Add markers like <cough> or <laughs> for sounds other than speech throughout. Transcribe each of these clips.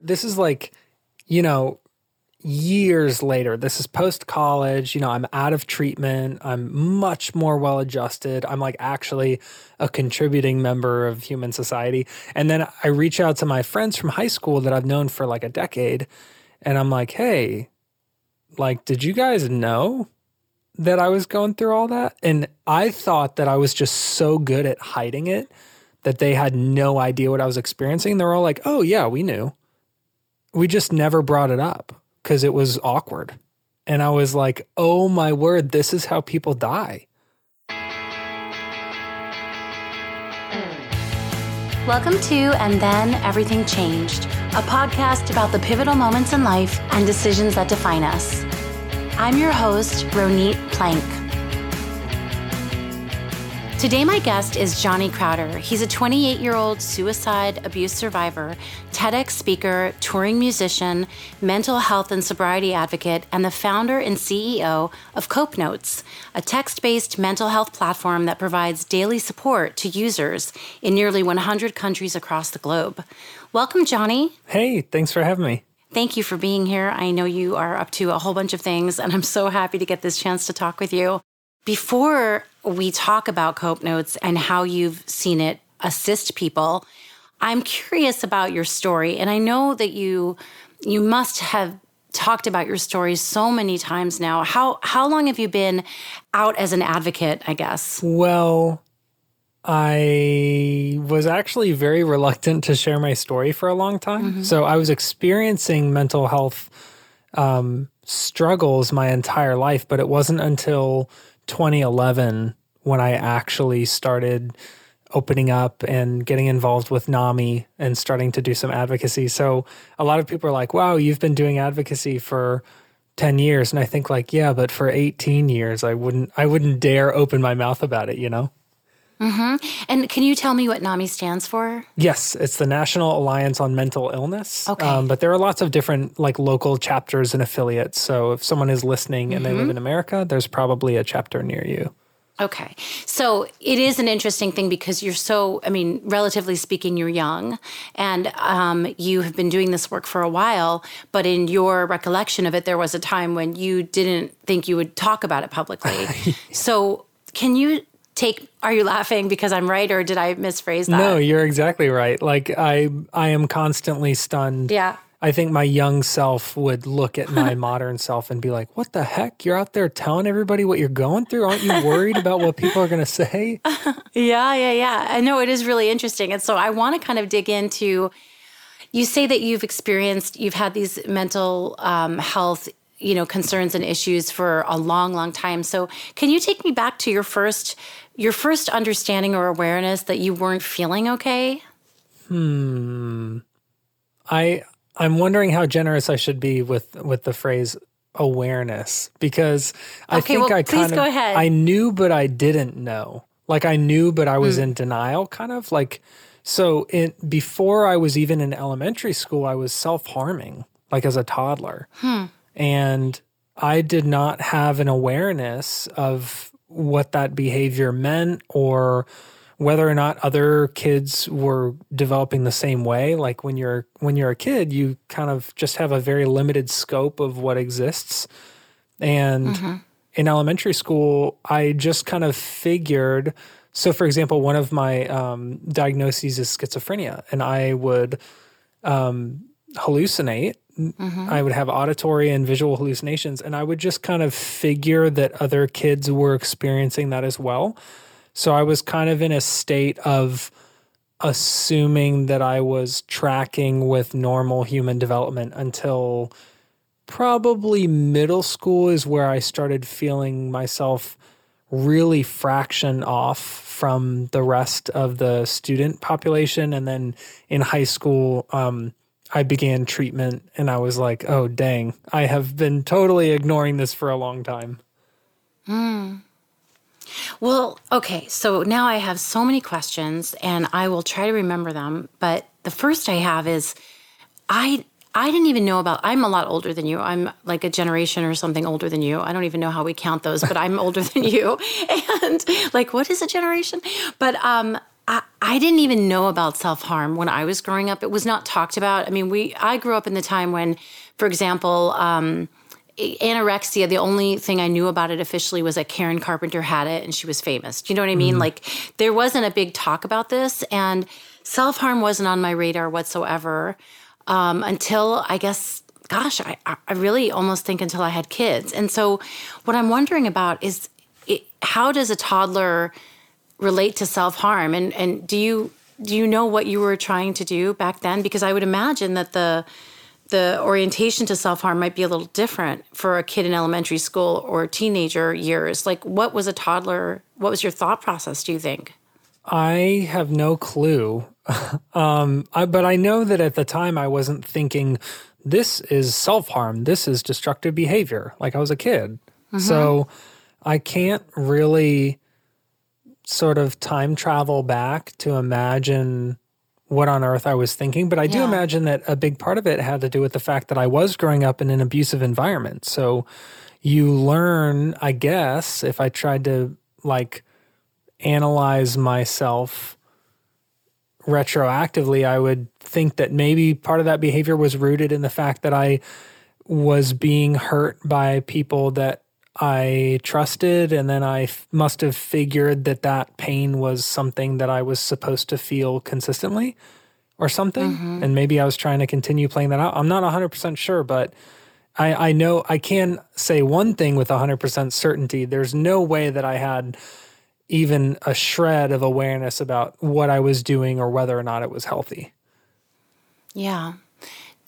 This is like, you know, years later. This is post college. You know, I'm out of treatment. I'm much more well adjusted. I'm like actually a contributing member of human society. And then I reach out to my friends from high school that I've known for like a decade. And I'm like, hey, like, did you guys know that I was going through all that? And I thought that I was just so good at hiding it that they had no idea what I was experiencing. They're all like, oh, yeah, we knew. We just never brought it up because it was awkward. And I was like, oh my word, this is how people die. Welcome to And Then Everything Changed, a podcast about the pivotal moments in life and decisions that define us. I'm your host, Ronit Plank. Today, my guest is Johnny Crowder. He's a 28 year old suicide abuse survivor, TEDx speaker, touring musician, mental health and sobriety advocate, and the founder and CEO of Cope Notes, a text based mental health platform that provides daily support to users in nearly 100 countries across the globe. Welcome, Johnny. Hey, thanks for having me. Thank you for being here. I know you are up to a whole bunch of things, and I'm so happy to get this chance to talk with you. Before we talk about Cope Notes and how you've seen it assist people, I'm curious about your story. And I know that you you must have talked about your story so many times now. How how long have you been out as an advocate, I guess? Well, I was actually very reluctant to share my story for a long time. Mm-hmm. So I was experiencing mental health um, struggles my entire life, but it wasn't until 2011 when I actually started opening up and getting involved with NAMI and starting to do some advocacy. So a lot of people are like, wow, you've been doing advocacy for 10 years. And I think like, yeah, but for 18 years, I wouldn't, I wouldn't dare open my mouth about it, you know? Mm-hmm. And can you tell me what NAMI stands for? Yes, it's the National Alliance on Mental Illness. Okay. Um, but there are lots of different like local chapters and affiliates. So if someone is listening and mm-hmm. they live mm-hmm. in America, there's probably a chapter near you. Okay. So it is an interesting thing because you're so, I mean, relatively speaking, you're young and um, you have been doing this work for a while. But in your recollection of it, there was a time when you didn't think you would talk about it publicly. <laughs> so can you take are you laughing because i'm right or did i misphrase that no you're exactly right like i i am constantly stunned yeah i think my young self would look at my <laughs> modern self and be like what the heck? You're out there telling everybody what you're going through? Aren't you worried about what people are going to say? <laughs> Yeah yeah yeah. I know it is really interesting. And so i want to kind of dig into you say that you've experienced you've had these mental um, health you know concerns and issues for a long long time. So can you take me back to your first your first understanding or awareness that you weren't feeling okay? Hmm. I I'm wondering how generous I should be with with the phrase awareness because I okay, think well, I kind of I knew but I didn't know. Like I knew but I was mm. in denial kind of like so in before I was even in elementary school I was self-harming like as a toddler. Hmm. And I did not have an awareness of what that behavior meant or whether or not other kids were developing the same way like when you're when you're a kid you kind of just have a very limited scope of what exists and mm-hmm. in elementary school i just kind of figured so for example one of my um, diagnoses is schizophrenia and i would um, hallucinate Mm-hmm. I would have auditory and visual hallucinations, and I would just kind of figure that other kids were experiencing that as well. So I was kind of in a state of assuming that I was tracking with normal human development until probably middle school is where I started feeling myself really fraction off from the rest of the student population. And then in high school, um, I began treatment and I was like, oh, dang, I have been totally ignoring this for a long time. Hmm. Well, okay, so now I have so many questions and I will try to remember them. But the first I have is I I didn't even know about I'm a lot older than you. I'm like a generation or something older than you. I don't even know how we count those, but I'm older than you. <laughs> And like what is a generation? But um I, I didn't even know about self harm when I was growing up. It was not talked about. I mean, we I grew up in the time when, for example, um, anorexia. The only thing I knew about it officially was that Karen Carpenter had it, and she was famous. Do you know what I mean? Mm-hmm. Like there wasn't a big talk about this, and self harm wasn't on my radar whatsoever um, until I guess gosh, I, I really almost think until I had kids. And so, what I'm wondering about is it, how does a toddler relate to self harm? And and do you do you know what you were trying to do back then? Because I would imagine that the the orientation to self harm might be a little different for a kid in elementary school or teenager years. Like, what was a toddler? What was your thought process? Do you think? I have no clue. <laughs> um, I, but I know that at the time I wasn't thinking this is self harm. This is destructive behavior. Like I was a kid. Mm-hmm. So I can't really sort of time travel back to imagine what on earth I was thinking. But I do yeah. imagine that a big part of it had to do with the fact that I was growing up in an abusive environment. So you learn, I guess, if I tried to like analyze myself retroactively, I would think that maybe part of that behavior was rooted in the fact that I was being hurt by people that I trusted. And then I f- must have figured that that pain was something that I was supposed to feel consistently or something. Mm-hmm. And maybe I was trying to continue playing that out. I'm not 100% sure, but I, I know I can say one thing with 100% certainty. There's no way that I had even a shred of awareness about what I was doing or whether or not it was healthy. Yeah.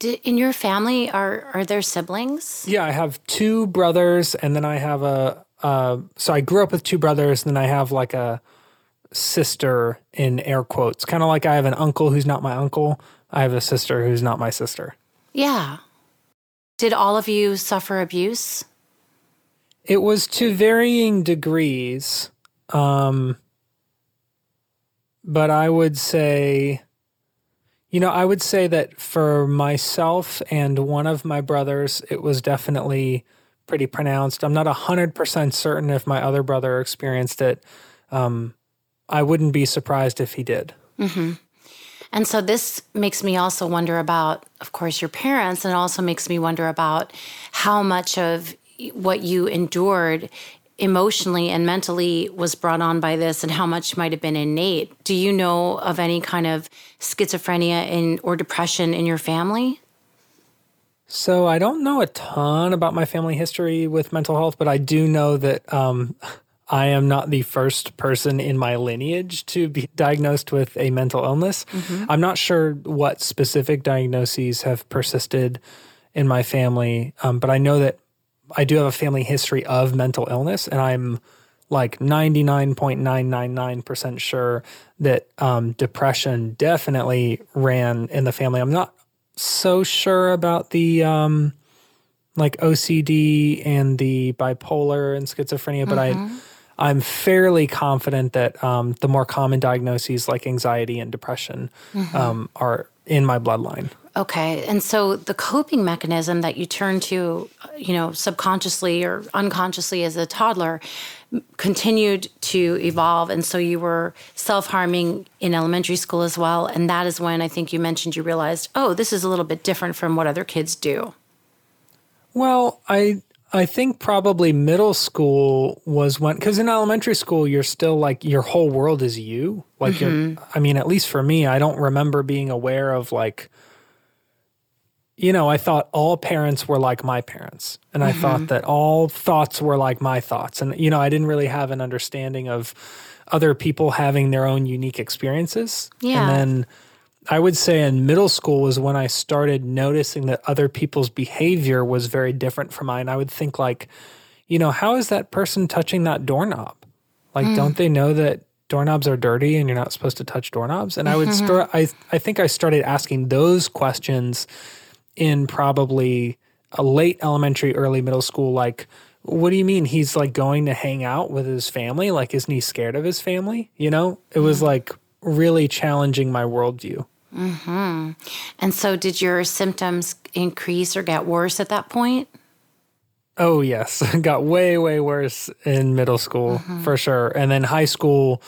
Did, in your family, are are there siblings? Yeah, I have two brothers, and then I have a. Uh, so I grew up with two brothers, and then I have like a sister in air quotes, kind of like I have an uncle who's not my uncle. I have a sister who's not my sister. Yeah. Did all of you suffer abuse? It was to varying degrees. Um, but I would say, you know, I would say that for myself and one of my brothers, it was definitely pretty pronounced. I'm not 100% certain if my other brother experienced it. Um, I wouldn't be surprised if he did. Mm-hmm. And so this makes me also wonder about, of course, your parents, and also makes me wonder about how much of what you endured emotionally and mentally was brought on by this and how much might have been innate. Do you know of any kind of schizophrenia in, or depression in your family? So I don't know a ton about my family history with mental health, but I do know that um, <laughs> I am not the first person in my lineage to be diagnosed with a mental illness. Mm-hmm. I'm not sure what specific diagnoses have persisted in my family, um, but I know that I do have a family history of mental illness, and I'm like 99.999% sure that um, depression definitely ran in the family. I'm not so sure about the um, like OCD and the bipolar and schizophrenia, but mm-hmm. I I'm fairly confident that um, the more common diagnoses like anxiety and depression mm-hmm. um, are in my bloodline. Okay. And so the coping mechanism that you turn to, you know, subconsciously or unconsciously as a toddler continued to evolve. And so you were self harming in elementary school as well. And that is when I think you mentioned you realized, oh, this is a little bit different from what other kids do. Well, I. I think probably middle school was when, because in elementary school, you're still like your whole world is you. Like, mm-hmm. you're, I mean, at least for me, I don't remember being aware of like, you know, I thought all parents were like my parents. And I mm-hmm. thought that all thoughts were like my thoughts. And, you know, I didn't really have an understanding of other people having their own unique experiences. Yeah. And then I would say in middle school was when I started noticing that other people's behavior was very different from mine. I would think, like, you know, how is that person touching that doorknob? Like, mm. don't they know that doorknobs are dirty and you're not supposed to touch doorknobs? And I would mm-hmm. start, I, I think I started asking those questions in probably a late elementary, early middle school, like, what do you mean he's like going to hang out with his family? Like, isn't he scared of his family? You know, it was like really challenging my worldview. Hmm. And so, did your symptoms increase or get worse at that point? Oh yes, <laughs> got way way worse in middle school mm-hmm. for sure, and then high school.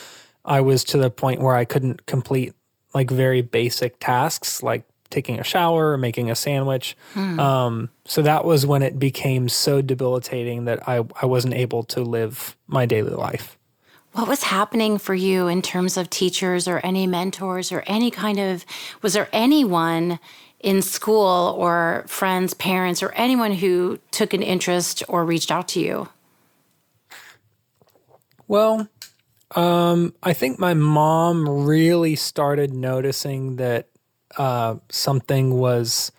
I was to the point where I couldn't complete like very basic tasks like taking a shower or making a sandwich. Um, so that was when it became so debilitating that I, I wasn't able to live my daily life. What was happening for you in terms of teachers or any mentors or any kind of, was there anyone in school or friends, parents, or anyone who took an interest or reached out to you? Well, um, I think my mom really started noticing that uh, something was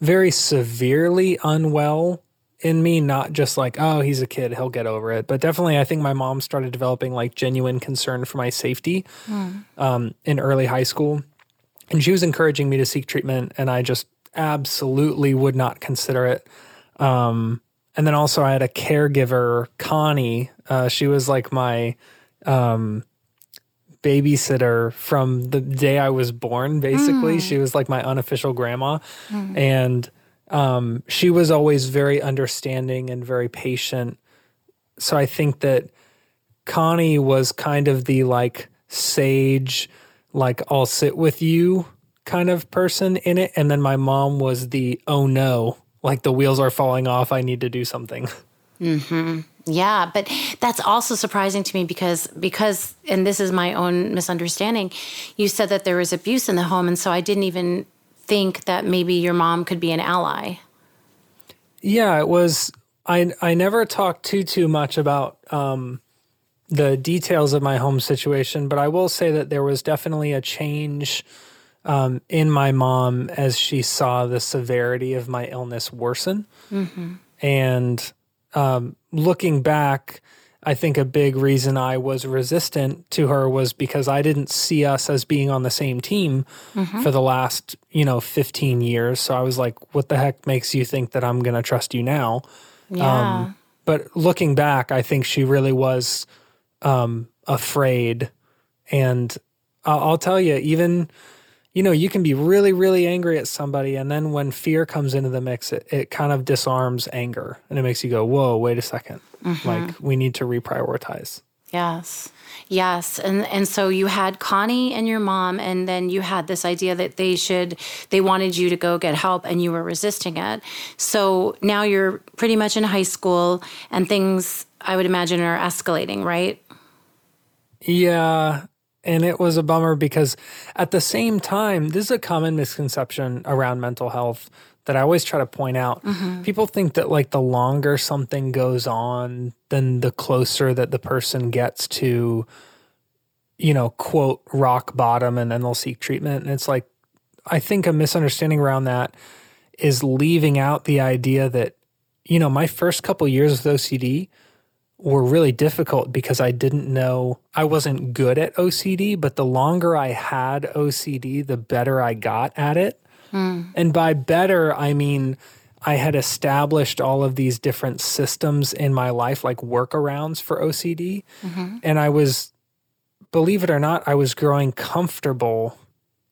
very severely unwell in me, not just like, oh, he's a kid, he'll get over it. But definitely, I think my mom started developing like genuine concern for my safety um, in early high school. And she was encouraging me to seek treatment, and I just absolutely would not consider it. Um, and then also, I had a caregiver, Connie. Uh, she was like my um, babysitter from the day I was born, basically. Mm. She was like my unofficial grandma. Mm. And um, she was always very understanding and very patient. So I think that Connie was kind of the like sage, like I'll sit with you kind of person in it. And then my mom was the oh no, like the wheels are falling off. I need to do something. Mm-hmm. Yeah, but that's also surprising to me because because and this is my own misunderstanding. You said that there was abuse in the home and so I didn't even think that maybe your mom could be an ally. Yeah, it was. I I never talked too too much about um, the details of my home situation, but I will say that there was definitely a change um, in my mom as she saw the severity of my illness worsen. And um, looking back, I think a big reason I was resistant to her was because I didn't see us as being on the same team for the last, you know, 15 years. So I was like, what the heck makes you think that I'm going to trust you now? Yeah. But looking back, I think she really was um, afraid. And I'll, I'll tell you, even, you know, you can be really, really angry at somebody. And then when fear comes into the mix, it, it kind of disarms anger and it makes you go, whoa, wait a 2nd mm-hmm. Like, we need to reprioritize. Yes. Yes. And and so you had Connie and your mom and then you had this idea that they should they wanted you to go get help and you were resisting it. So now you're pretty much in high school and things I would imagine are escalating, right? Yeah. And it was a bummer because at the same time, this is a common misconception around mental health that I always try to point out. Mm-hmm. People think that like the longer something goes on, then the closer that the person gets to, you know, quote, rock bottom and then they'll seek treatment. And it's like, I think a misunderstanding around that is leaving out the idea that, you know, my first couple years with OCD, were really difficult because I didn't know I wasn't good at OCD, but the longer I had OCD, the better I got at it. Hmm. And by better, I mean I had established all of these different systems in my life, like workarounds for OCD. Mm-hmm. And I was, believe it or not, I was growing comfortable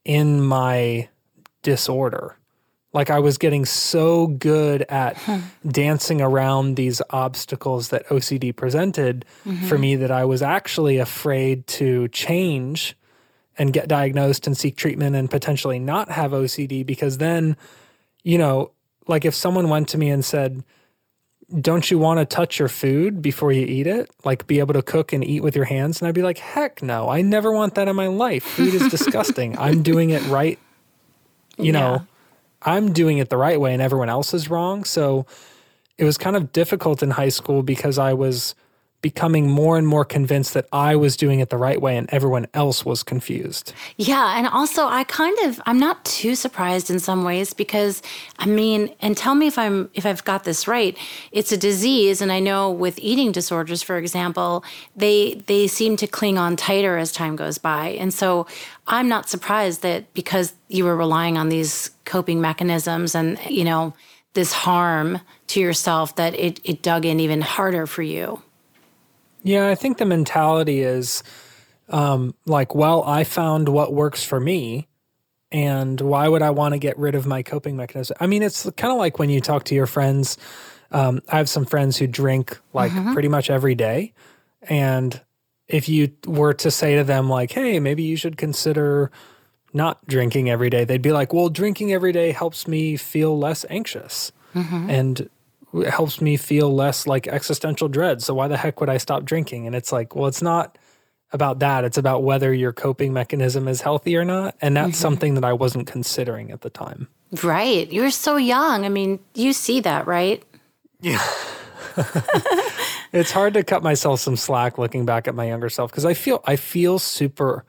in my disorder. Like I was getting so good at dancing around these obstacles that OCD presented for mm-hmm. me that I was actually afraid to change and get diagnosed and seek treatment and potentially not have OCD because then, you know, like if someone went to me and said, don't you want to touch your food before you eat it? Like be able to cook and eat with your hands? And I'd be like, heck no, I never want that in my life. Food is <laughs> disgusting. I'm doing it right. You know, I'm doing it the right way and everyone else is wrong. So it was kind of difficult in high school because I was becoming more and more convinced that I was doing it the right way and everyone else was confused. Yeah, and also I kind of I'm not too surprised in some ways because I mean, and tell me if I'm if I've got this right. It's a disease and I know with eating disorders for example, they they seem to cling on tighter as time goes by. And so I'm not surprised that because you were relying on these coping mechanisms and you know, this harm to yourself that it it dug in even harder for you. Yeah, I think the mentality is um, like, well, I found what works for me. And why would I want to get rid of my coping mechanism? I mean, it's kind of like when you talk to your friends. Um, I have some friends who drink like pretty much every day. And if you were to say to them like, "Hey, maybe you should consider not drinking every day," they'd be like, "Well, drinking every day helps me feel less anxious." And it helps me feel less like existential dread. So why the heck would I stop drinking? And it's like, well, it's not about that. It's about whether your coping mechanism is healthy or not. And that's mm-hmm. something that I wasn't considering at the time. Right. You're so young. I mean, you see that, right? Yeah. <laughs> it's hard to cut myself some slack looking back at my younger self because I feel I feel super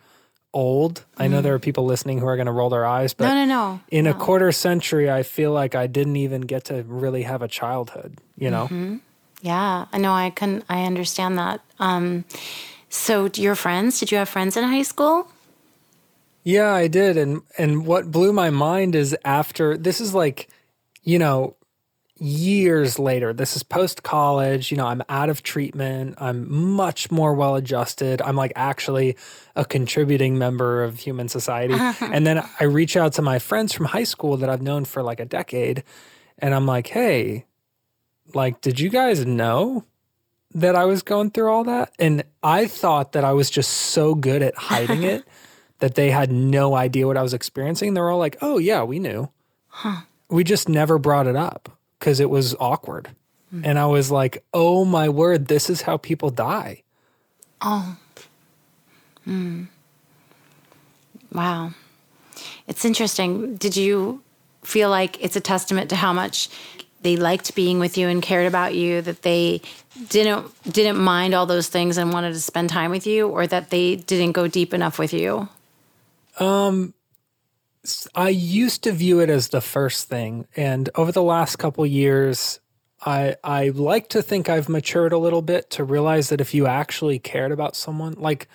old. I know there are people listening who are going to roll their eyes, but No, no, no. in a quarter century, I feel like I didn't even get to really have a childhood. You know, Yeah, I know. I can. I understand that. Um, so, your friends? Did you have friends in high school? Yeah, I did. And and what blew my mind is after this is like, you know, years later. This is post college, you know, I'm out of treatment. I'm much more well adjusted. I'm like actually a contributing member of human society. Uh-huh. and then I reach out to my friends from high school that I've known for like a decade and I'm like, "Hey, like did you guys know that I was going through all that?" And I thought that I was just so good at hiding <laughs> it that they had no idea what I was experiencing. They're all like, "Oh yeah, we knew." We just never brought it up because it was awkward. And I was like, "Oh my word, this is how people die." Oh. Mm. Wow, it's interesting. Did you feel like it's a testament to how much they liked being with you and cared about you that they didn't didn't mind all those things and wanted to spend time with you, or that they didn't go deep enough with you? I used to view it as the first thing, and over the last couple years, I I like to think I've matured a little bit to realize that if you actually cared about someone, like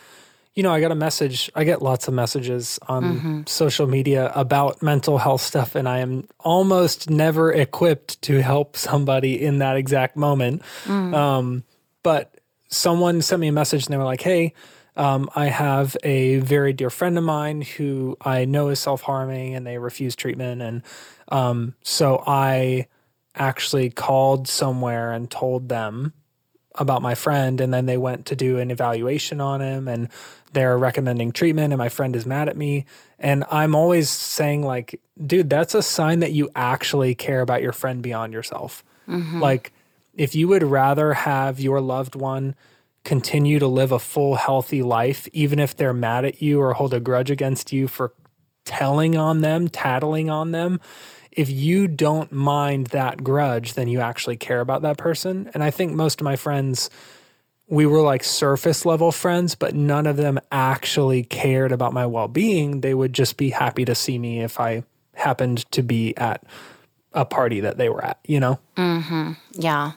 you know, I got a message. I get lots of messages on social media about mental health stuff, and I am almost never equipped to help somebody in that exact moment. Um, but someone sent me a message and they were like, "Hey, um, I have a very dear friend of mine who I know is self harming, and they refuse treatment, and um, so I actually called somewhere and told them about my friend, and then they went to do an evaluation on him, and they're recommending treatment, and my friend is mad at me, and I'm always saying like, dude, that's a sign that you actually care about your friend beyond yourself, like if you would rather have your loved one continue to live a full, healthy life, even if they're mad at you or hold a grudge against you for telling on them, tattling on them, if you don't mind that grudge, then you actually care about that person. And I think most of my friends, we were like surface level friends, but none of them actually cared about my well being. They would just be happy to see me if I happened to be at a party that they were at, you know? Mm-hmm. Yeah.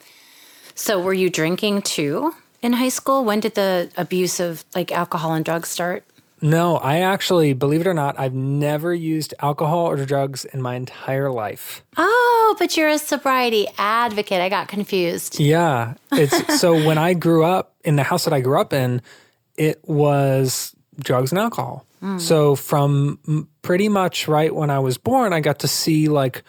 So, were you drinking too in high school? When did the abuse of like alcohol and drugs start? No, I actually, believe it or not, I've never used alcohol or drugs in my entire life. Oh, but you're a sobriety advocate. I got confused. Yeah. It's <laughs> so when I grew up in the house that I grew up in, it was drugs and alcohol. Hmm. So from pretty much right when I was born, I got to see like,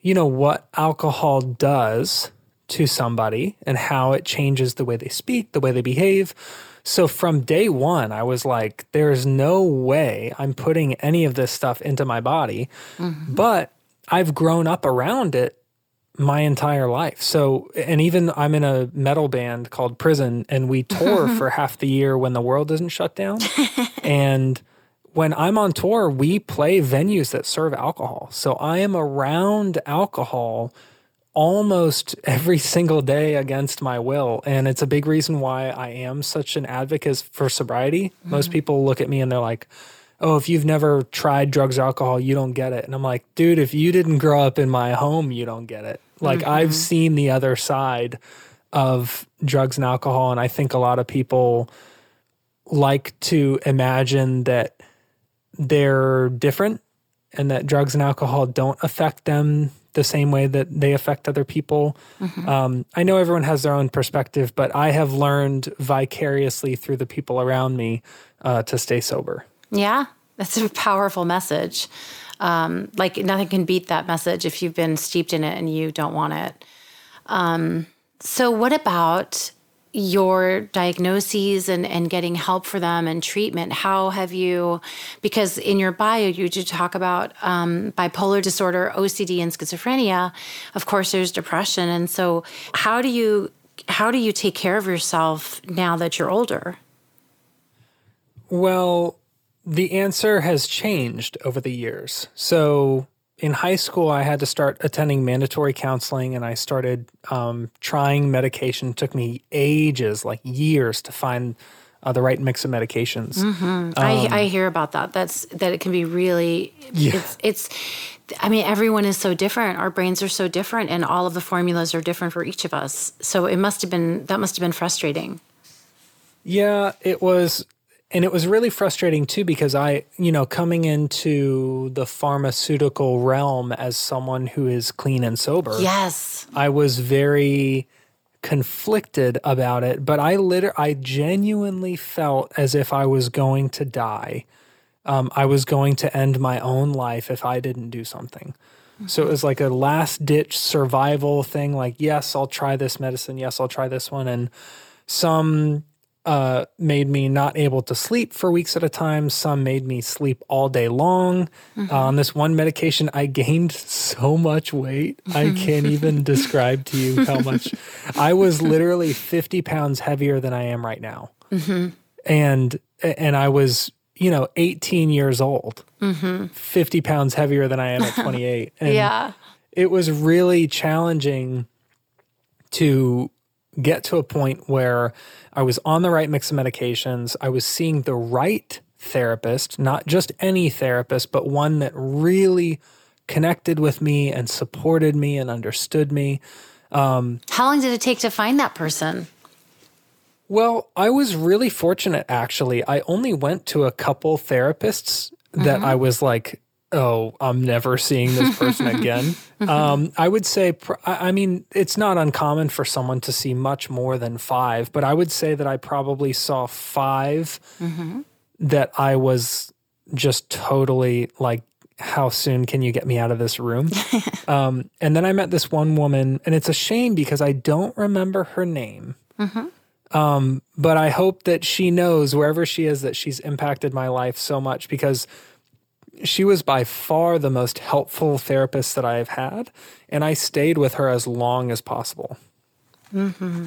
you know, what alcohol does to somebody and how it changes the way they speak, the way they behave. So from day one, I was like, there's no way I'm putting any of this stuff into my body. Mm-hmm. But I've grown up around it my entire life. So, and even I'm in a metal band called Prison, and we tour <laughs> for half the year when the world doesn't shut down. <laughs> and when I'm on tour, we play venues that serve alcohol. So I am around alcohol almost every single day against my will. And it's a big reason why I am such an advocate for sobriety. Most mm-hmm. people look at me and they're like, oh, if you've never tried drugs or alcohol, you don't get it. And I'm like, dude, if you didn't grow up in my home, you don't get it. Like, mm-hmm. I've seen the other side of drugs and alcohol. And I think a lot of people like to imagine that they're different and that drugs and alcohol don't affect them the same way that they affect other people. Um, I know everyone has their own perspective, but I have learned vicariously through the people around me uh, to stay sober. Yeah, that's a powerful message. Um, like nothing can beat that message if you've been steeped in it and you don't want it. Um, so, what about your diagnoses and, and getting help for them and treatment how have you because in your bio you do talk about um, bipolar disorder ocd and schizophrenia. Of course there's depression. And so how do you how do you take care of yourself now that you're older? Well the answer has changed over the years. So in high school, I had to start attending mandatory counseling and I started um, trying medication. It took me ages, like years, to find uh, the right mix of medications. Mm-hmm. Um, I, I, hear about that. That's that it can be really. Yeah. It's, it's. I mean, everyone is so different. Our brains are so different, and all of the formulas are different for each of us. So it must have been that must have been frustrating. Yeah, it was and it was really frustrating too because I, you know, coming into the pharmaceutical realm as someone who is clean and sober. Yes. I was very conflicted about it, but I liter- I genuinely felt as if I was going to die. Um, I was going to end my own life if I didn't do something. Mm-hmm. So it was like a last ditch survival thing. Like, yes, I'll try this medicine. Yes, I'll try this one. And some uh, made me not able to sleep for weeks at a time. Some made me sleep all day long. Mm-hmm. Uh, on this one medication, I gained so much weight. I <laughs> can't even describe to you how much. I was literally 50 pounds heavier than I am right now. Mm-hmm. And, and I was, you know, 18 years old, mm-hmm. 50 pounds heavier than I am at <laughs> 28. And yeah. It was really challenging to get to a point where I was on the right mix of medications. I was seeing the right therapist, not just any therapist, but one that really connected with me and supported me and understood me. Um, How long did it take to find that person? Well, I was really fortunate actually. I only went to a couple therapists that mm-hmm. I was like, oh, I'm never seeing this person <laughs> again. um, I would say, I mean, it's not uncommon for someone to see much more than five, but I would say that I probably saw 5 mm-hmm. that I was just totally like, how soon can you get me out of this room? <laughs> um, and then I met this one woman, and it's a shame because I don't remember her name. Mm-hmm. Um, but I hope that she knows wherever she is that she's impacted my life so much because she was by far the most helpful therapist that I have had, and I stayed with her as long as possible. Mm-hmm.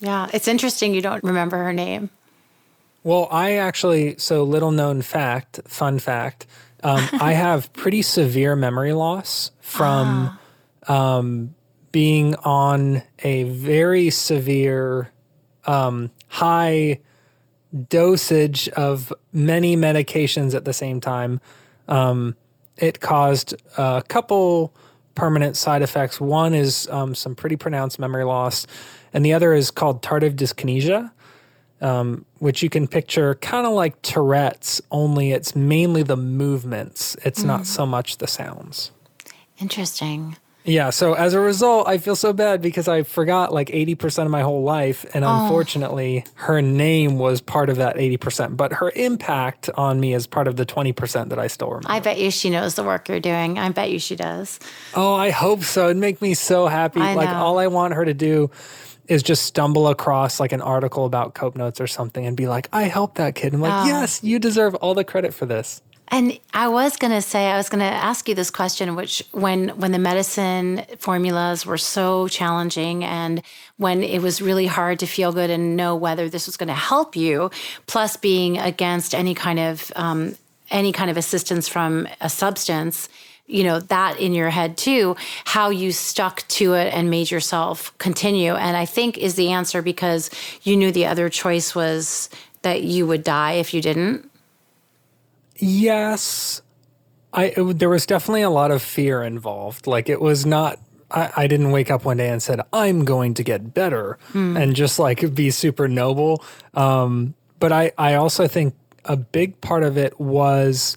Yeah, it's interesting you don't remember her name. Well, I actually, so little known fact, fun fact, um, <laughs> I have pretty severe memory loss from ah. um, being on a very severe, um, high dosage of many medications at the same time. Um, it caused a couple permanent side effects. One is um, some pretty pronounced memory loss, and the other is called tardive dyskinesia, um, which you can picture kind of like Tourette's, only it's mainly the movements, it's mm. not so much the sounds. Interesting. Yeah. So as a result, I feel so bad because I forgot like 80% of my whole life. And oh. unfortunately, her name was part of that 80%, but her impact on me is part of the 20% that I still remember. I bet you she knows the work you're doing. I bet you she does. Oh, I hope so. It'd make me so happy. I like know. all I want her to do is just stumble across like an article about Cope Notes or something and be like, I helped that kid. I'm like, oh. yes, you deserve all the credit for this. And I was going to say, I was going to ask you this question, which when when the medicine formulas were so challenging, and when it was really hard to feel good and know whether this was going to help you, plus being against any kind of um, any kind of assistance from a substance, you know that in your head too how you stuck to it and made yourself continue. And i think is the answer because you knew the other choice was that you would die if you didn't Yes. I it, there was definitely a lot of fear involved. Like it was not I, I didn't wake up one day and said, I'm going to get better hmm. and just like be super noble. Um, but I, I also think a big part of it was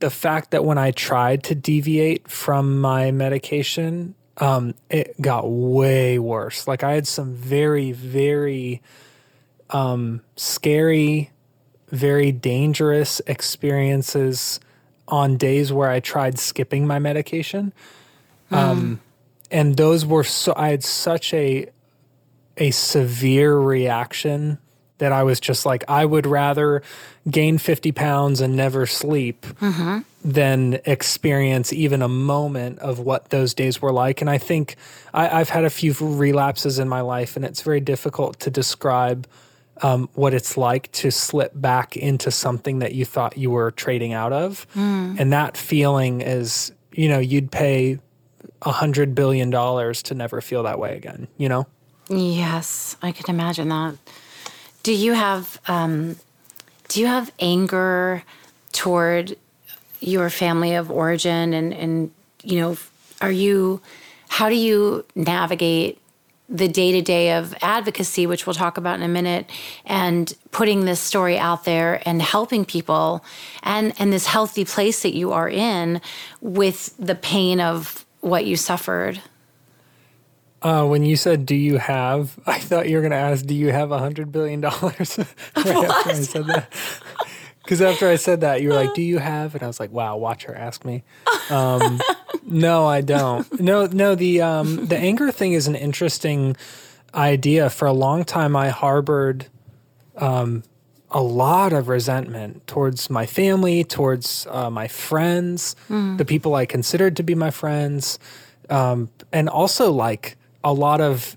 the fact that when I tried to deviate from my medication, um, it got way worse. Like I had some very, very um, scary very dangerous experiences on days where I tried skipping my medication. Mm. Um, and those were so, I had such a a severe reaction that I was just like, I would rather gain 50 pounds and never sleep than experience even a moment of what those days were like. And I think I, I've had a few relapses in my life, and it's very difficult to describe um, what it's like to slip back into something that you thought you were trading out of. And that feeling is, you know, you'd pay a hundred billion dollars to never feel that way again, you know? Yes, I can imagine that. Do you have um, do you have anger toward your family of origin and and you know are you how do you navigate the day to day of advocacy, which we'll talk about in a minute, and putting this story out there and helping people and and this healthy place that you are in with the pain of what you suffered? Uh, when you said, "Do you have?" <laughs> I thought you were going to ask, "Do you have a hundred billion dollars?" <laughs> right after <laughs> I said that, because after I said that, you were like, "Do you have?" And I was like, "Wow, watch her ask me." Um, <laughs> no, I don't. No, no. The um, the anger thing is an interesting idea. For a long time, I harbored um, a lot of resentment towards my family, towards uh, my friends, the people I considered to be my friends, um, and also like a lot of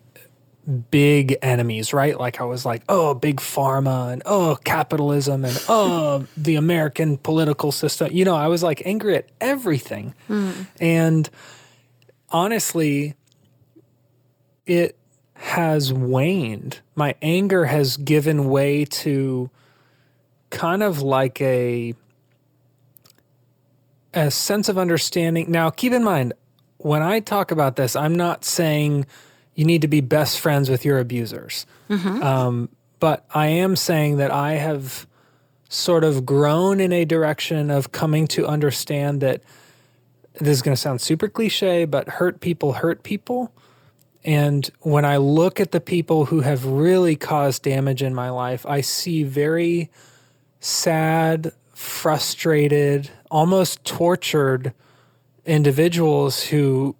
big enemies, right? Like I was like, oh, big pharma and oh, capitalism and oh, <laughs> the American political system. You know, I was like angry at everything. Hmm. And honestly, it has waned. My anger has given way to kind of like a a sense of understanding. Now, keep in mind, when I talk about this, I'm not saying you need to be best friends with your abusers. Um, but I am saying that I have sort of grown in a direction of coming to understand that this is going to sound super cliche, but hurt people hurt people. And when I look at the people who have really caused damage in my life, I see very sad, frustrated, almost tortured individuals who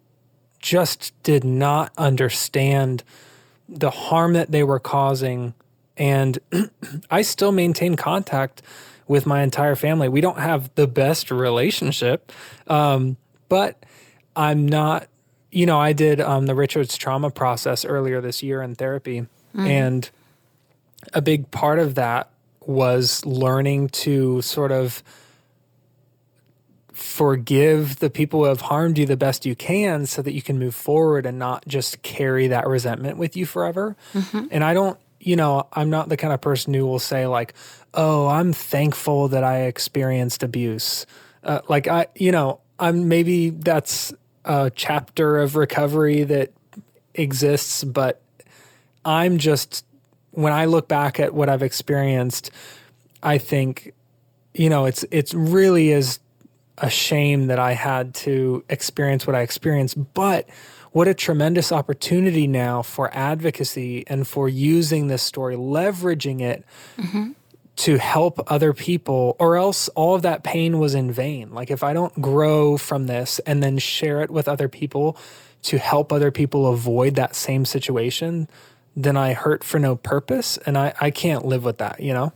just did not understand the harm that they were causing. And <clears throat> I still maintain contact with my entire family. We don't have the best relationship, um, but I'm not, you know, I did um, the Richards trauma process earlier this year in therapy. And a big part of that was learning to sort of forgive the people who have harmed you the best you can so that you can move forward and not just carry that resentment with you forever. And I don't, you know, I'm not the kind of person who will say, like, oh, I'm thankful that I experienced abuse. Uh, like, I, you know, I'm maybe that's a chapter of recovery that exists, but I'm just, when I look back at what I've experienced, I think, you know, it's, it's really is a shame that I had to experience what I experienced, but what a tremendous opportunity now for advocacy and for using this story, leveraging it mm-hmm. to help other people, or else all of that pain was in vain. Like if I don't grow from this and then share it with other people to help other people avoid that same situation, then I hurt for no purpose. And I, I can't live with that, you know?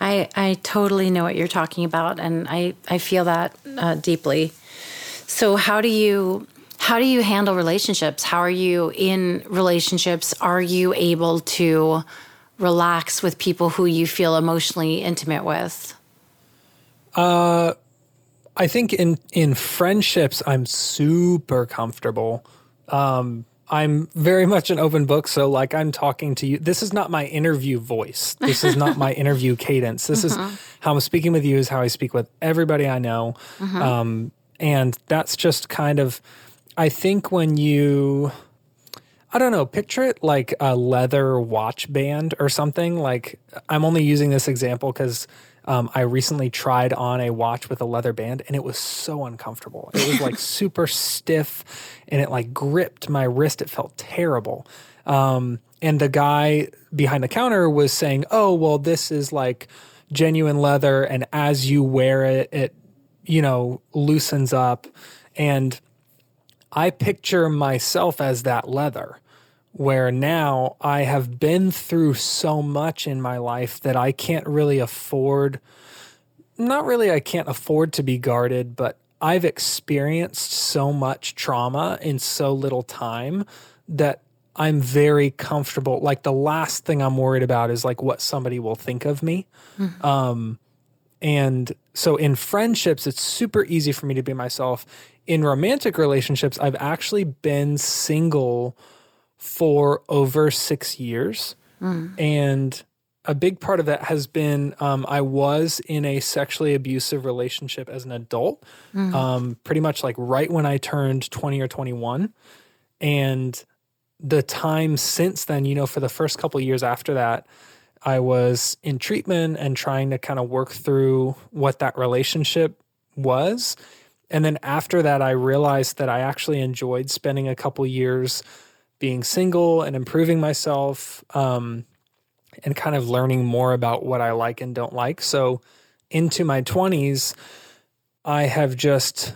I I totally know what you're talking about, and I I feel that uh, deeply. So how do you how do you handle relationships? How are you in relationships? Are you able to relax with people who you feel emotionally intimate with? Uh, I think in in friendships, I'm super comfortable. Um, I'm very much an open book, so like I'm talking to you. This is not my interview voice. This is not my <laughs> interview cadence. This is how I'm speaking with you. Is how I speak with everybody I know, um, and that's just kind of. I think when you, I don't know, picture it like a leather watch band or something. Like I'm only using this example because um, I recently tried on a watch with a leather band and it was so uncomfortable. It was like <laughs> super stiff and it like gripped my wrist. It felt terrible. Um, and the guy behind the counter was saying, Oh, well, this is like genuine leather. And as you wear it, it, you know, loosens up. And I picture myself as that leather where now I have been through so much in my life that I can't really afford, not really, I can't afford to be guarded, but I've experienced so much trauma in so little time that I'm very comfortable. Like the last thing I'm worried about is like what somebody will think of me. Mm-hmm. Um, and so in friendships, it's super easy for me to be myself. In romantic relationships, I've actually been single for over six years. Mm. And a big part of that has been um, I was in a sexually abusive relationship as an adult, mm. um, pretty much like right when I turned 20 or 21. And the time since then, you know, for the first couple years after that, I was in treatment and trying to kind of work through what that relationship was. And then after that, I realized that I actually enjoyed spending a couple years being single and improving myself um, and kind of learning more about what I like and don't like. So into my 20s, I have just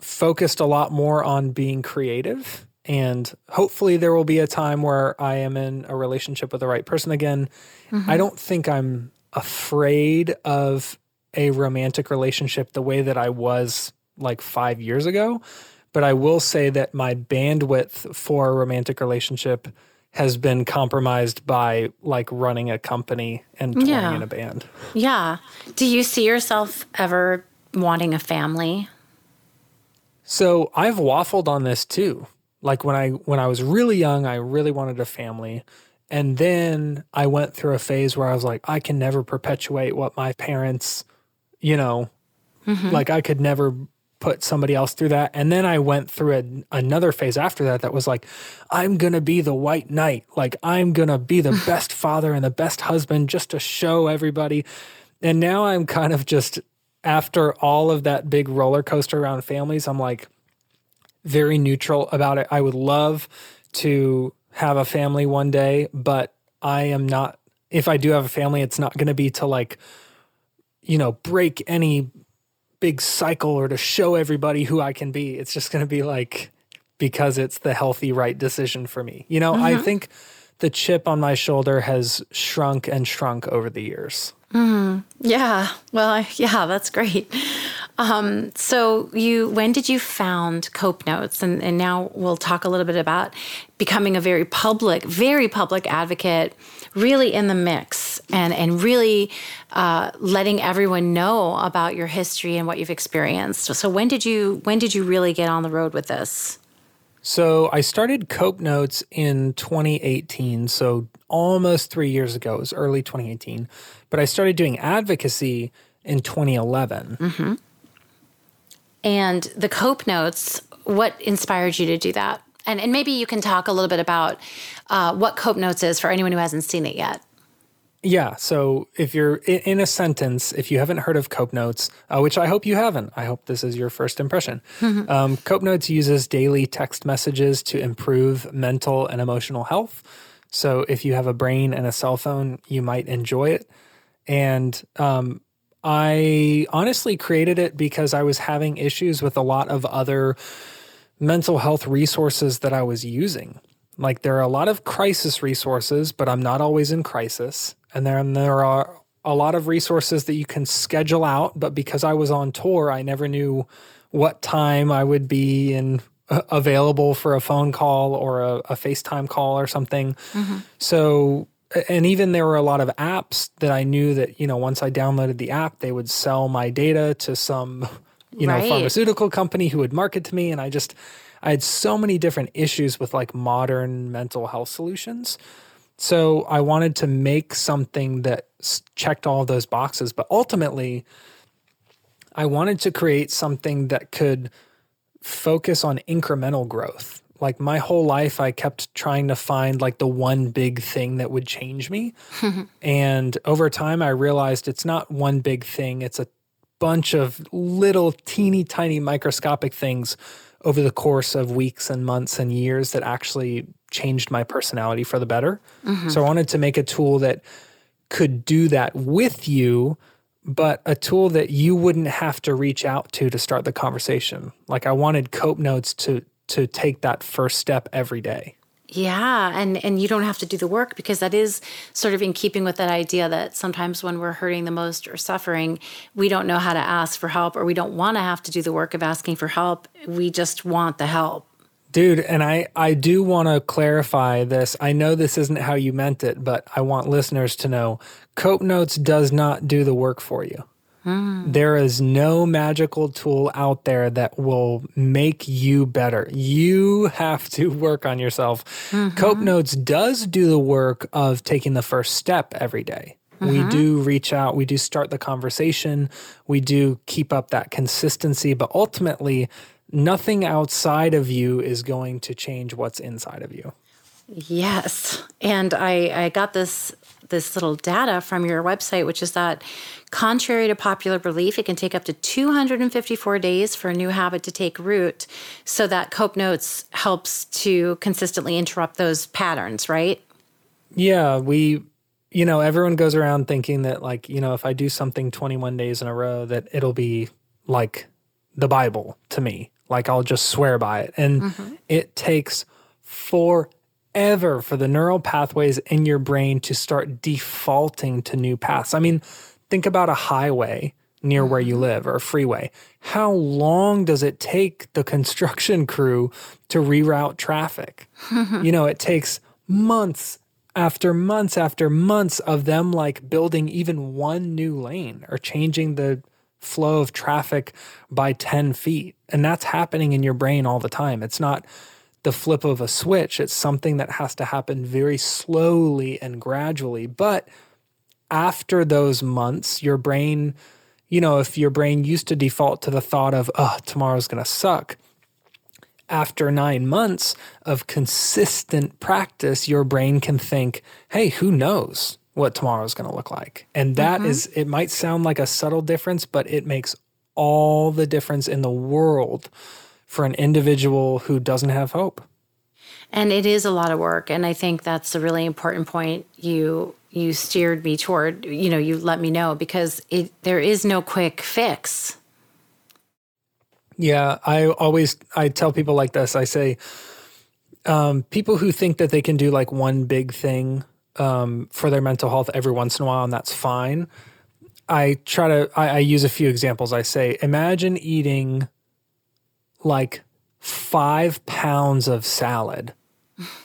focused a lot more on being creative and hopefully, there will be a time where I am in a relationship with the right person again. Mm-hmm. I don't think I'm afraid of a romantic relationship the way that I was like five years ago. But I will say that my bandwidth for a romantic relationship has been compromised by like running a company and touring yeah. in a band. Yeah. Do you see yourself ever wanting a family? So I've waffled on this too. Like when I when I was really young, I really wanted a family. And then I went through a phase where I was like, I can never perpetuate what my parents, you know, mm-hmm. like I could never put somebody else through that. And then I went through a, another phase after that that was like, I'm going to be the white knight. Like, I'm going to be the <laughs> best father and the best husband just to show everybody. And now I'm kind of just, after all of that big roller coaster around families, I'm like, very neutral about it. I would love to have a family one day, but I am not, if I do have a family, it's not going to be to like, you know, break any big cycle or to show everybody who I can be. It's just going to be like, because it's the healthy, right decision for me. You know, mm-hmm. I think the chip on my shoulder has shrunk and shrunk over the years. Mm, yeah. Well, I, yeah, that's great. Um, so you, when did you found Cope Notes? And, and now we'll talk a little bit about becoming a very public, very public advocate, really in the mix and, and really uh, letting everyone know about your history and what you've experienced. So when did you, when did you really get on the road with this? So I started Cope Notes in 2018, so almost three years ago. It was early 2018, but I started doing advocacy in 2011. Mm-hmm. And the Cope Notes, what inspired you to do that? And, and maybe you can talk a little bit about uh, what Cope Notes is for anyone who hasn't seen it yet. Yeah. So if you're in a sentence, if you haven't heard of Cope Notes, uh, which I hope you haven't, I hope this is your first impression. <laughs> Um, Cope Notes uses daily text messages to improve mental and emotional health. So if you have a brain and a cell phone, you might enjoy it. And um, I honestly created it because I was having issues with a lot of other mental health resources that I was using. Like there are a lot of crisis resources, but I'm not always in crisis. And then there are a lot of resources that you can schedule out, but because I was on tour, I never knew what time I would be in uh, available for a phone call or a, a FaceTime call or something. Mm-hmm. So and even there were a lot of apps that I knew that, you know, once I downloaded the app, they would sell my data to some, you know, pharmaceutical company who would market to me. And I just, I had so many different issues with like modern mental health solutions. So I wanted to make something that checked all those boxes. But ultimately, I wanted to create something that could focus on incremental growth. Like my whole life, I kept trying to find like the one big thing that would change me. <laughs> and over time, I realized it's not one big thing, it's a bunch of little teeny tiny microscopic things over the course of weeks and months and years that actually changed my personality for the better. Mm-hmm. So I wanted to make a tool that could do that with you, but a tool that you wouldn't have to reach out to to start the conversation. Like I wanted Cope Notes to to take that first step every day. Yeah, and and you don't have to do the work because that is sort of in keeping with that idea that sometimes when we're hurting the most or suffering, we don't know how to ask for help or we don't want to have to do the work of asking for help. We just want the help. Dude, and I I do want to clarify this. I know this isn't how you meant it, but I want listeners to know Cope Notes does not do the work for you. Mm. There is no magical tool out there that will make you better. You have to work on yourself. Mm-hmm. Cope Notes does do the work of taking the first step every day. Mm-hmm. We do reach out, we do start the conversation, we do keep up that consistency, but ultimately, nothing outside of you is going to change what's inside of you. Yes. And I, I got this this little data from your website, which is that contrary to popular belief, it can take up to 254 days for a new habit to take root. So that Cope Notes helps to consistently interrupt those patterns, right? Yeah, we you know, everyone goes around thinking that like, you know, if I do something 21 days in a row that it'll be like the Bible to me. Like I'll just swear by it. And mm-hmm. it takes four ever for the neural pathways in your brain to start defaulting to new paths. I mean, think about a highway near where you mm-hmm. live or a freeway. How long does it take the construction crew to reroute traffic? <laughs> you know, it takes months after months after months of them like building even one new lane or changing the flow of traffic by 10 feet. And that's happening in your brain all the time. It's not the flip of a switch. It's something that has to happen very slowly and gradually. But after those months, your brain, you know, if your brain used to default to the thought of, oh, tomorrow's going to suck, after nine months of consistent practice, your brain can think, hey, who knows what tomorrow's going to look like? And that mm-hmm. is, it might sound like a subtle difference, but it makes all the difference in the world for an individual who doesn't have hope. And it is a lot of work. And I think that's a really important point you you steered me toward, you know, you let me know because it there is no quick fix. Yeah, I always I tell people like this. I say um, people who think that they can do like one big thing um, for their mental health every once in a while, and that's fine. I try to I, I use a few examples. I say, imagine eating like five pounds of salad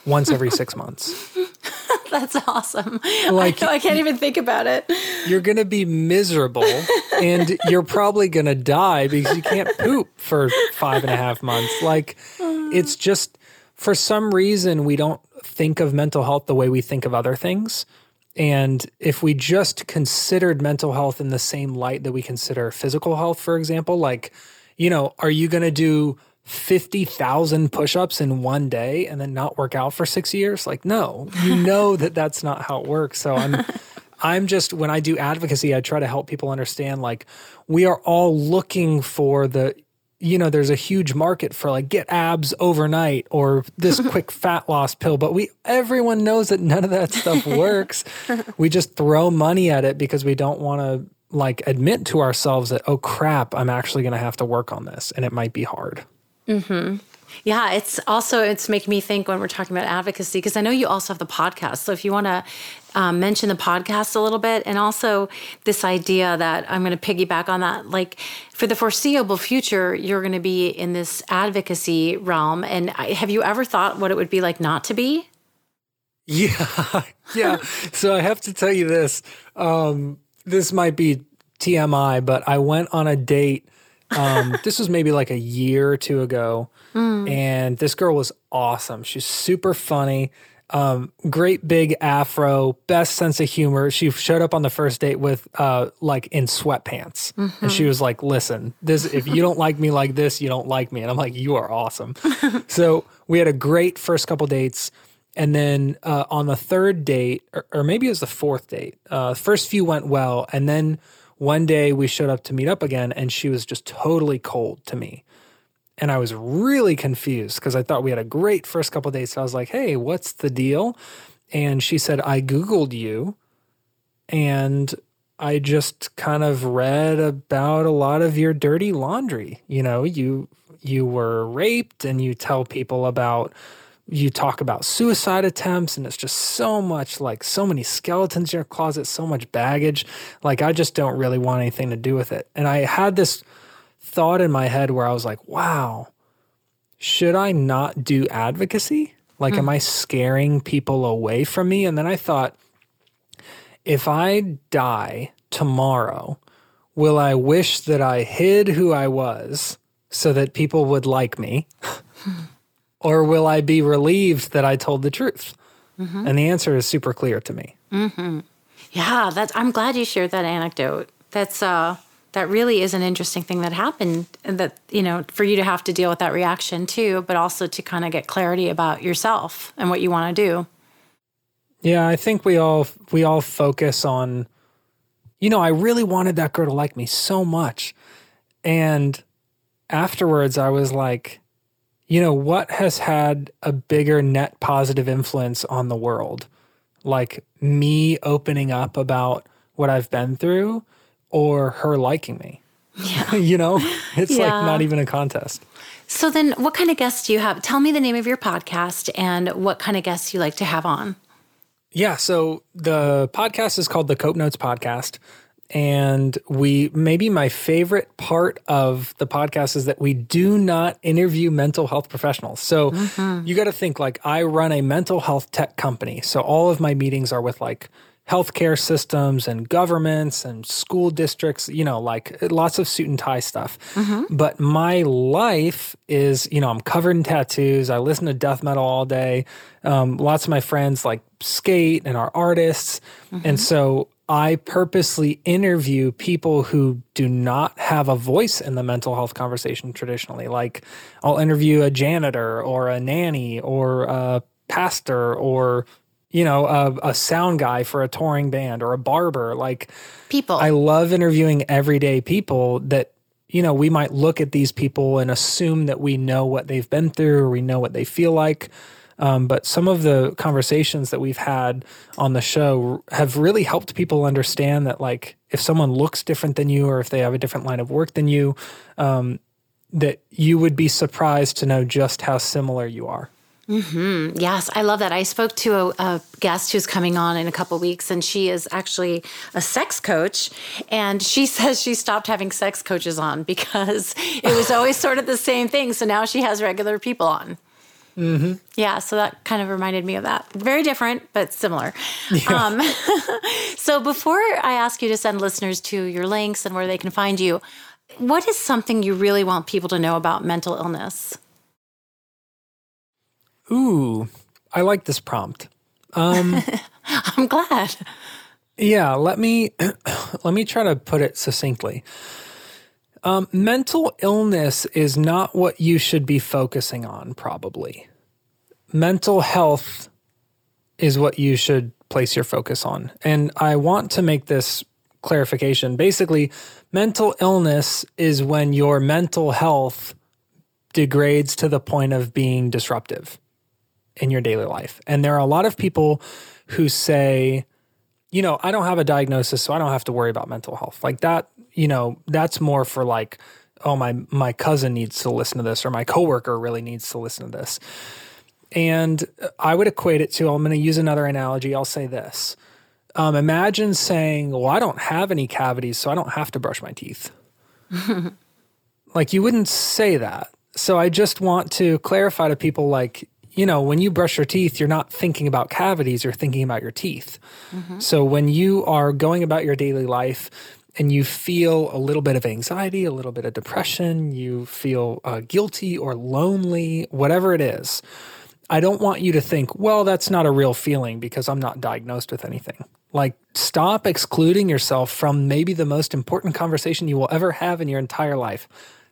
once every six months. <laughs> That's awesome. Like I, I, can't even think about it. You're gonna be miserable, and you're probably gonna die because you can't poop for five and a half months. Like it's just for some reason we don't think of mental health the way we think of other things. And if we just considered mental health in the same light that we consider physical health, for example, like you know, are you going to do 50,000 push-ups in one day and then not work out for 6 years? Like no. You <laughs> know that that's not how it works. So I'm <laughs> I'm just when I do advocacy, I try to help people understand like we are all looking for the you know, there's a huge market for like get abs overnight or this <laughs> quick fat loss pill, but we everyone knows that none of that stuff works. we just throw money at it because we don't want to like admit to ourselves that oh crap i'm actually going to have to work on this and it might be hard. Mm-hmm. yeah it's also it's making me think when we're talking about advocacy because i know you also have the podcast. So if you want to um, mention the podcast a little bit and also this idea that i'm going to piggyback on that like for the foreseeable future you're going to be in this advocacy realm and have you ever thought what it would be like not to be? <laughs> Yeah yeah. So i have to tell you this um, this might be TMI, but I went on a date. Um, <laughs> this was maybe like a year or two ago, mm. and this girl was awesome. She's super funny, um, great big afro, best sense of humor. She showed up on the first date with uh, like in sweatpants, mm-hmm. and she was like, "Listen, this if you don't like me like this, you don't like me." And I'm like, "You are awesome." <laughs> so we had a great first couple dates. And then uh, on the third date, or, or, maybe it was the fourth date, uh, first few went well. And then one day we showed up to meet up again, and she was just totally cold to me. And I was really confused because I thought we had a great first couple days. So I was like, hey, what's the deal? And she said, I Googled you and I just kind of read about a lot of your dirty laundry. You know, you you were raped and you tell people about you talk about suicide attempts and it's just so much like so many skeletons in your closet, so much baggage. Like I just don't really want anything to do with it. And I had this thought in my head where I was like, wow, should I not do advocacy? Like, am hmm. I scaring people away from me? And then I thought, if I die tomorrow, will I wish that I hid who I was so that people would like me? <laughs> <laughs> or will I be relieved that I told the truth? And the answer is super clear to me. Yeah, that's I'm glad you shared that anecdote. That's uh that really is an interesting thing that happened and that you know for you to have to deal with that reaction too, but also to kind of get clarity about yourself and what you want to do. Yeah, I think we all we all focus on you know, I really wanted that girl to like me so much. And afterwards I was like, you know, what has had a bigger net positive influence on the world? Like me opening up about what I've been through or her liking me? Yeah. <laughs> you know, it's like not even a contest. So then what kind of guests do you have? Tell me the name of your podcast and what kind of guests you like to have on. Yeah. So the podcast is called the Cope Notes Podcast. And we, maybe my favorite part of the podcast is that we do not interview mental health professionals. So mm-hmm. you got to think like I run a mental health tech company. So all of my meetings are with like healthcare systems and governments and school districts, you know, like lots of suit and tie stuff. Mm-hmm. But my life is, you know, I'm covered in tattoos. I listen to death metal all day. Um, lots of my friends like skate and are artists. And mm-hmm. so I purposely interview people who do not have a voice in the mental health conversation traditionally. Like I'll interview a janitor or a nanny or a pastor or you know a, a sound guy for a touring band or a barber like People. I love interviewing everyday people that, you know, we might look at these people and assume that we know what they've been through or we know what they feel like. Um, but some of the conversations that we've had on the show have really helped people understand that, like, if someone looks different than you or if they have a different line of work than you, um, that you would be surprised to know just how similar you are. Yes, I love that. I spoke to a, a guest who's coming on in a couple weeks, and she is actually a sex coach. And she <laughs> says she stopped having sex coaches on because it was always sort of the same thing. So now she has regular people on. Mm-hmm. Yeah, so that kind of reminded me of that. Very different, but similar. <laughs> Um, <laughs> so before I ask you to send listeners to your links and where they can find you, what is something you really want people to know about mental illness? Ooh, I like this prompt. Um, <laughs> I'm glad. Yeah, let me <clears throat> let me try to put it succinctly. Um, mental illness is not what you should be focusing on. Probably, mental health is what you should place your focus on. And I want to make this clarification. Basically, mental illness is when your mental health degrades to the point of being disruptive in your daily life. And there are a lot of people who say, you know, I don't have a diagnosis, so I don't have to worry about mental health. Like that, you know, that's more for like, oh, my my cousin needs to listen to this, or my coworker really needs to listen to this. And I would equate it to, I'm going to use another analogy. I'll say this. Um, imagine saying, well, I don't have any cavities, so I don't have to brush my teeth. <laughs> like you wouldn't say that. So I just want to clarify to people like, you know, when you brush your teeth, you're not thinking about cavities, you're thinking about your teeth. So when you are going about your daily life and you feel a little bit of anxiety, a little bit of depression, you feel uh, guilty or lonely, whatever it is, I don't want you to think, well, that's not a real feeling because I'm not diagnosed with anything. Like, stop excluding yourself from maybe the most important conversation you will ever have in your entire life.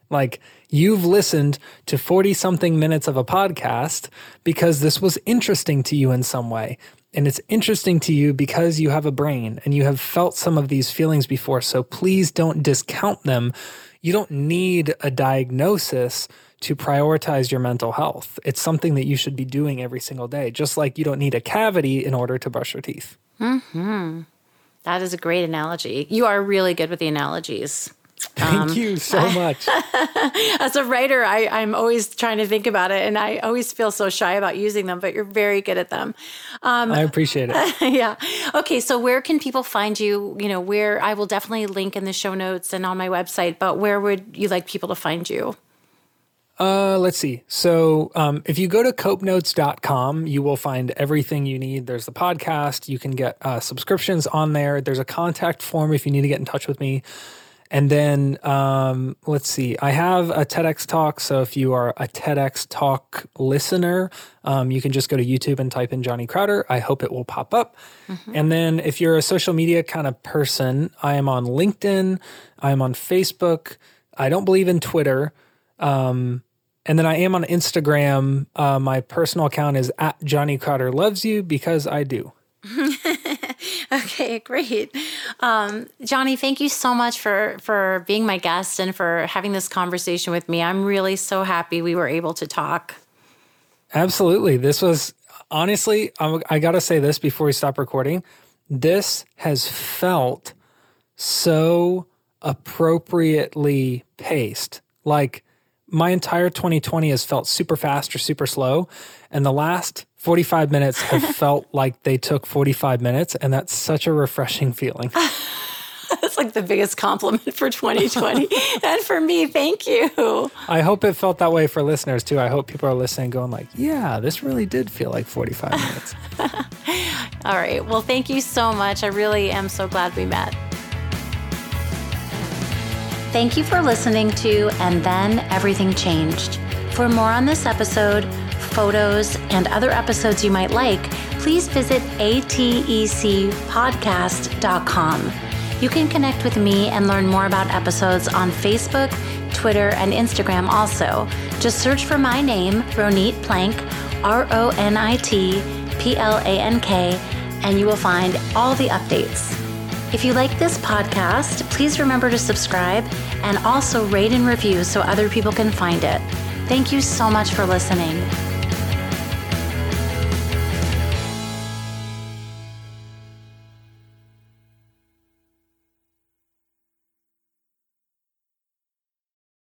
Like, you've listened to 40 something minutes of a podcast because this was interesting to you in some way. And it's interesting to you because you have a brain and you have felt some of these feelings before. So please don't discount them. You don't need a diagnosis to prioritize your mental health. It's something that you should be doing every single day, just like you don't need a cavity in order to brush your teeth. Hmm, That is a great analogy. You are really good with the analogies. Thank um, you so much. <laughs> as a writer, I, I'm always trying to think about it and I always feel so shy about using them, but you're very good at them. Um, I appreciate it. <laughs> yeah. Okay. So, where can people find you? You know, where I will definitely link in the show notes and on my website, but where would you like people to find you? Uh, let's see. So, um, if you go to copenotes.com, you will find everything you need. There's the podcast. You can get uh, subscriptions on there. There's a contact form if you need to get in touch with me. And then um, let's see, I have a TEDx talk. So if you are a TEDx talk listener, um, you can just go to YouTube and type in Johnny Crowder. I hope it will pop up. Mm-hmm. And then if you're a social media kind of person, I am on LinkedIn, I am on Facebook. I don't believe in Twitter. Um, and then I am on Instagram. Uh, my personal account is at Johnny Crowder Loves You because I do. <laughs> <laughs> okay, great. Um, Johnny, thank you so much for for being my guest and for having this conversation with me. I'm really so happy we were able to talk. Absolutely. This was honestly, I, I got to say this before we stop recording. This has felt so appropriately paced. Like my entire 2020 has felt super fast or super slow. And the last 45 minutes have <laughs> felt like they took 45 minutes. And that's such a refreshing feeling. <laughs> that's like the biggest compliment for 2020. <laughs> and for me, thank you. I hope it felt that way for listeners too. I hope people are listening going like, yeah, this really did feel like 45 minutes. All right. Well, thank you so much. I really am so glad we met. Thank you for listening to And Then Everything Changed. For more on this episode, photos, and other episodes you might like, please visit atecpodcast.com. You can connect with me and learn more about episodes on Facebook, Twitter, and Instagram also. Just search for my name, Ronit Plank, R O N I T P L A N K, and you will find all the updates. If you like this podcast, please remember to subscribe and also rate and review so other people can find it. Thank you so much for listening.